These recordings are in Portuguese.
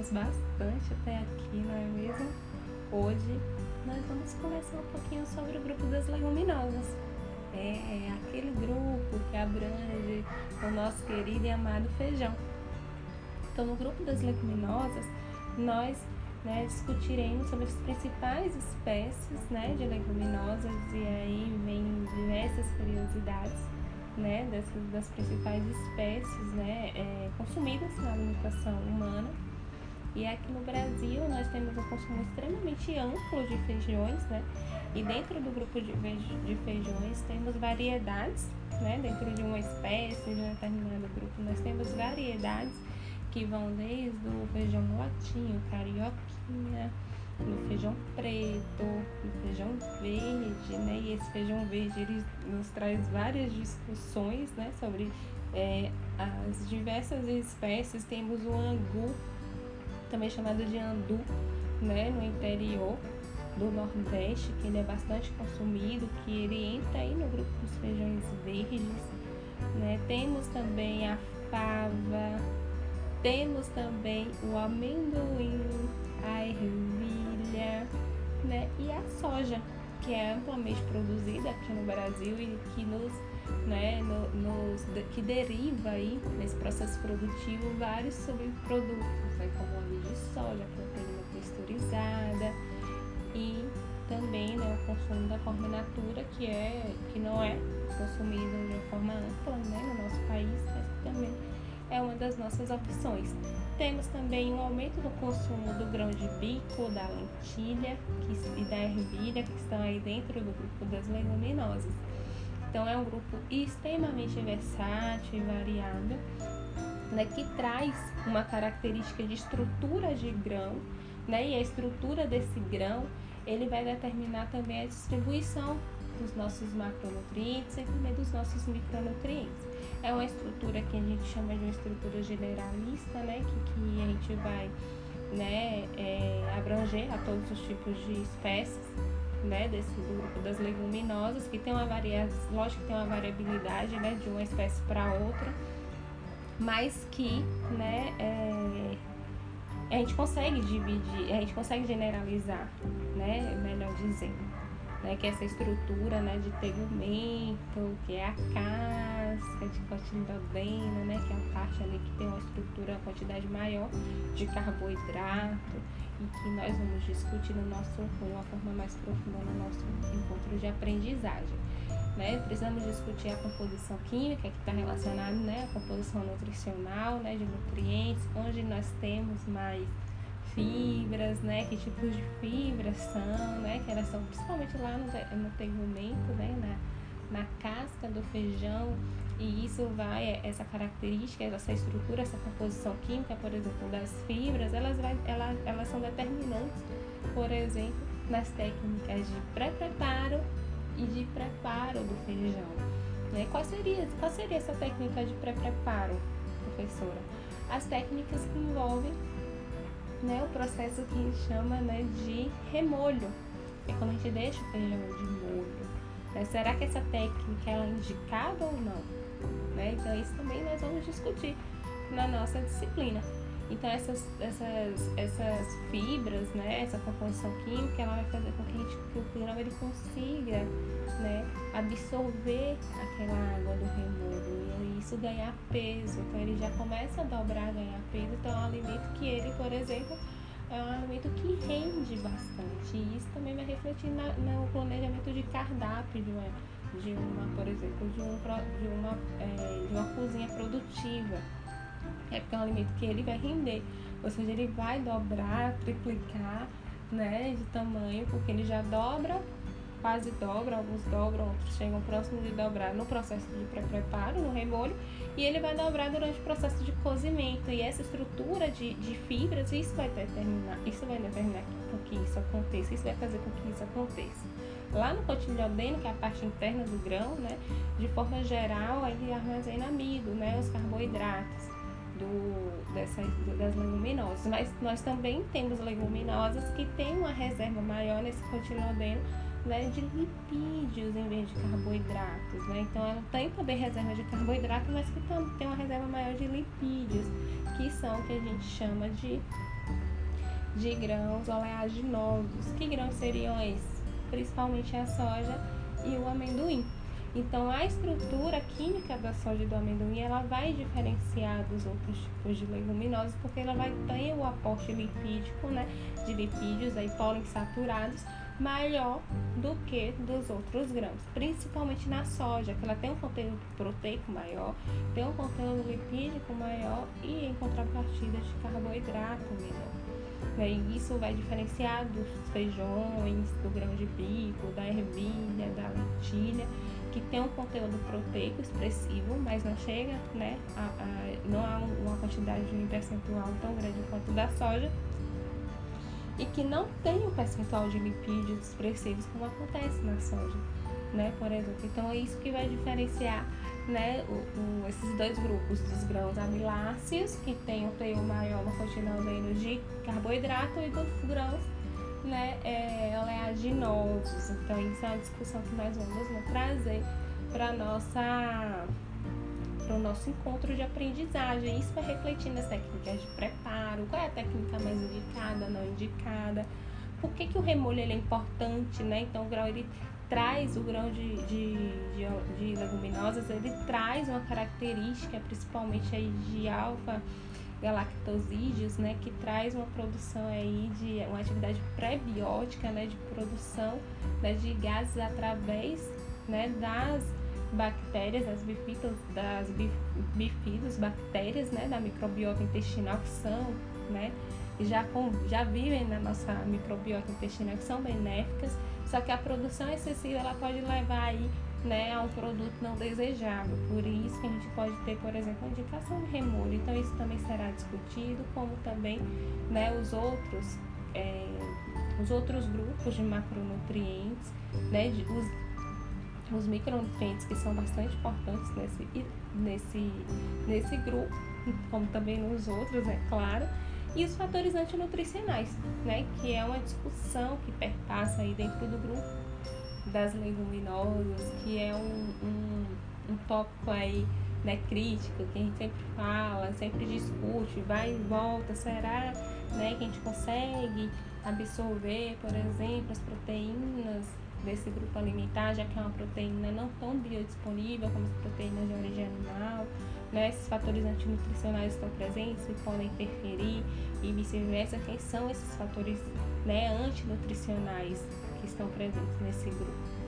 Caminhamos bastante até aqui, não é mesmo? Hoje nós vamos conversar um pouquinho sobre o grupo das leguminosas. É, é aquele grupo que abrange o nosso querido e amado feijão. Então, no grupo das leguminosas, nós né, discutiremos sobre as principais espécies né, de leguminosas e aí vem diversas curiosidades né, dessas, das principais espécies né, é, consumidas na alimentação humana. E aqui no Brasil nós temos um consumo extremamente amplo de feijões, né? E dentro do grupo de, feijões temos variedades, né? Dentro de uma espécie, de um determinado grupo, nós temos variedades que vão desde o feijão latinho, carioquinha, no feijão preto, no feijão verde, né? E esse feijão verde ele nos traz várias discussões, né? Sobre é, as diversas espécies. Temos o angu, também chamado de andu, né? No interior do Nordeste, que ele é bastante consumido, que ele entra aí no grupo dos feijões verdes, né? Temos também a fava, temos também o amendoim, a ervilha, né? E a soja, que é amplamente produzida aqui no Brasil e que nos, né, no, que deriva aí nesse processo produtivo vários subprodutos, né, como óleo de soja, proteína texturizada e também né, o consumo da forma natura, que é que não é consumido de forma ampla né, no nosso país, mas também é uma das nossas opções. Temos também um aumento do consumo do grão de bico, da lentilha que, e da ervilha, que estão aí dentro do grupo das leguminosas. Então é um grupo extremamente versátil e variado, né, que traz uma característica de estrutura de grão, né, e a estrutura desse grão ele vai determinar também a distribuição dos nossos macronutrientes e também dos nossos micronutrientes. É uma estrutura que a gente chama de uma estrutura generalista, né? Que, que a gente vai né, é, abranger a todos os tipos de espécies né, desse grupo das leguminosas, que tem uma variedade, lógico que tem uma variabilidade né, de uma espécie para outra, mas que né, é, a gente consegue dividir, a gente consegue generalizar, né, melhor dizendo né, que essa estrutura né, de tegumento, que é a casca de cotiledona, né, que é a parte ali que tem uma estrutura, uma quantidade maior de carboidrato e que nós vamos discutir no nosso, de uma forma mais profunda no nosso encontro de aprendizagem. Né? Precisamos discutir a composição química que está relacionada né, à composição nutricional, né, de nutrientes, onde nós temos mais fibras, né? Que tipos de fibras são, né? Que elas são principalmente lá no, no tegumento, né? Na, na casca do feijão. E isso vai, essa característica, essa estrutura, essa composição química, por exemplo, das fibras, elas, vai, elas, elas são determinantes, por exemplo, nas técnicas de pré-preparo e de preparo do feijão. Né? Qual, seria, qual seria essa técnica de pré-preparo, professora? As técnicas que envolvem né, o processo que chama né, de remolho, é quando a gente deixa o feijão de molho. Será que essa técnica ela é indicada ou não? Né? Então isso também nós vamos discutir na nossa disciplina. Então essas, essas, essas fibras, né, essa composição química, ela vai fazer com que, gente, que o grão ele consiga né, absorver aquela água do remolho e isso ganhar peso. Então ele já começa a dobrar, ganhar peso. Então é um alimento que ele, por exemplo, é um alimento que rende bastante. E isso também vai refletir na, no planejamento de cardápio de uma, de uma por exemplo, de, um, de, uma, é, de uma cozinha produtiva é porque é um alimento que ele vai render, ou seja, ele vai dobrar, triplicar, né, de tamanho, porque ele já dobra, quase dobra, alguns dobram, outros chegam próximo de dobrar no processo de pré-preparo, no remolho, e ele vai dobrar durante o processo de cozimento. E essa estrutura de, de fibras, isso vai determinar, isso vai determinar com que isso aconteça, isso vai fazer com que isso aconteça. Lá no cotiledeno, que é a parte interna do grão, né, de forma geral, ele armazena amido, né, os carboidratos do, dessas, das leguminosas, mas nós também temos leguminosas que têm uma reserva maior nesse cotiledeno né, de lipídios em vez de carboidratos, né? Então ela tem também reserva de carboidrato, mas que tem uma reserva maior de lipídios, que são o que a gente chama de, de grãos oleaginosos. Que grãos seriam esses? Principalmente a soja e o amendoim. Então, a estrutura química da soja e do amendoim ela vai diferenciar dos outros tipos de leguminosas porque ela vai ter o aporte lipídico, né, de lipídios aí poliinsaturados maior do que dos outros grãos, principalmente na soja, que ela tem um conteúdo proteico maior, tem um conteúdo lipídico maior e em contrapartida de carboidrato menor. E isso vai diferenciar dos feijões, do grão de bico, da ervilha, da lentilha que tem um conteúdo proteico expressivo, mas não chega, né, a, a, não há uma quantidade de percentual tão grande quanto da soja, e que não tem um percentual de lipídios expressivos como acontece na soja, né, por exemplo. Então é isso que vai diferenciar, né, o, o, esses dois grupos dos grãos amiláceos, que tem um teor maior no cotidiano de carboidrato, e dos grãos né, é, oleaginosos. Então, isso é uma discussão que nós vamos né, trazer para nossa para o nosso encontro de aprendizagem. Isso vai refletir nas técnicas de preparo, qual é a técnica mais indicada, não indicada, por que, que o remolho ele é importante, né? Então o grão ele traz o grão de, de, de, de leguminosas, ele traz uma característica, principalmente aí de alfa galactosídeos, né, que traz uma produção aí de uma atividade pré-biótica, né, de produção né, de gases através, né, das bactérias, das bifitas, das bifidos, bactérias, né, da microbiota intestinal que são, né, já com, já vivem na nossa microbiota intestinal que são benéficas, só que a produção excessiva ela pode levar aí né, a um produto não desejado. Por isso que a gente pode ter, por exemplo, indicação de remolho. Então isso também será discutido, como também né, os outros é, os outros grupos de macronutrientes, né, os, os micronutrientes que são bastante importantes nesse, nesse, nesse grupo, como também nos outros, é claro, e os fatores antinutricionais, né, que é uma discussão que perpassa aí dentro do grupo das leguminosas, que é um, um, um tópico aí né, crítico, que a gente sempre fala, sempre discute, vai e volta, será né, que a gente consegue absorver, por exemplo, as proteínas desse grupo alimentar, já que é uma proteína não tão biodisponível como as proteínas de origem animal, né, esses fatores antinutricionais estão presentes e podem interferir e vice-versa, quem são esses fatores né, antinutricionais que estão presentes nesse grupo.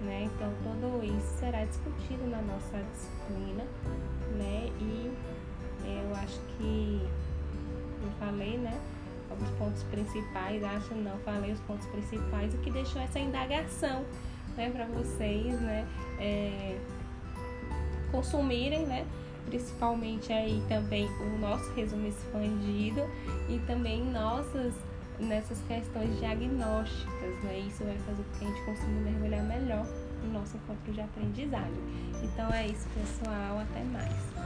Né? Então, tudo isso será discutido na nossa disciplina, né? E eu acho que eu falei, né? alguns pontos principais, acho não, falei os pontos principais, o que deixou essa indagação né, para vocês né, é, consumirem, né? Principalmente aí também o nosso resumo expandido e também nossas nessas questões diagnósticas, né? Isso vai fazer com que a gente consiga mergulhar melhor no nosso encontro de aprendizagem. Então é isso, pessoal. Até mais.